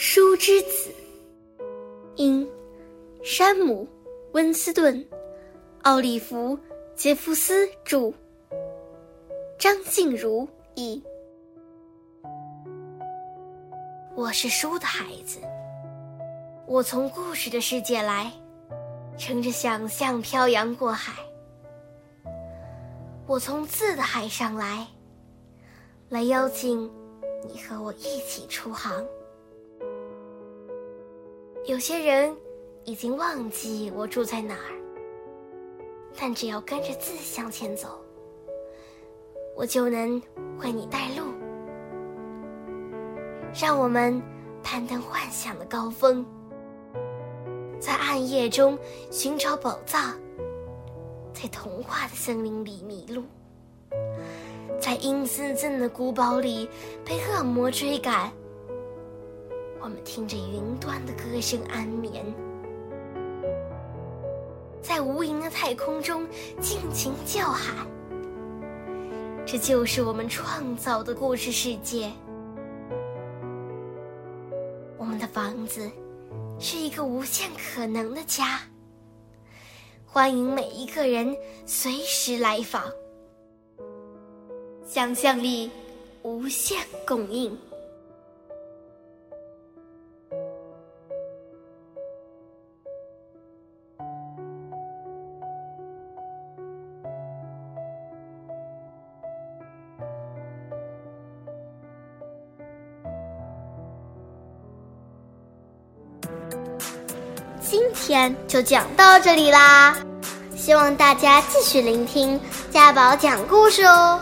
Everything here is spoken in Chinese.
书之子，因山姆·温斯顿·奥利弗·杰夫斯著，张静茹译。我是书的孩子，我从故事的世界来，乘着想象漂洋过海；我从字的海上来，来邀请你和我一起出航。有些人已经忘记我住在哪儿，但只要跟着字向前走，我就能为你带路。让我们攀登幻想的高峰，在暗夜中寻找宝藏，在童话的森林里迷路，在阴森森的古堡里被恶魔追赶。我们听着云端的歌声安眠，在无垠的太空中尽情叫喊。这就是我们创造的故事世界。我们的房子是一个无限可能的家，欢迎每一个人随时来访。想象力无限供应。今天就讲到这里啦，希望大家继续聆听家宝讲故事哦。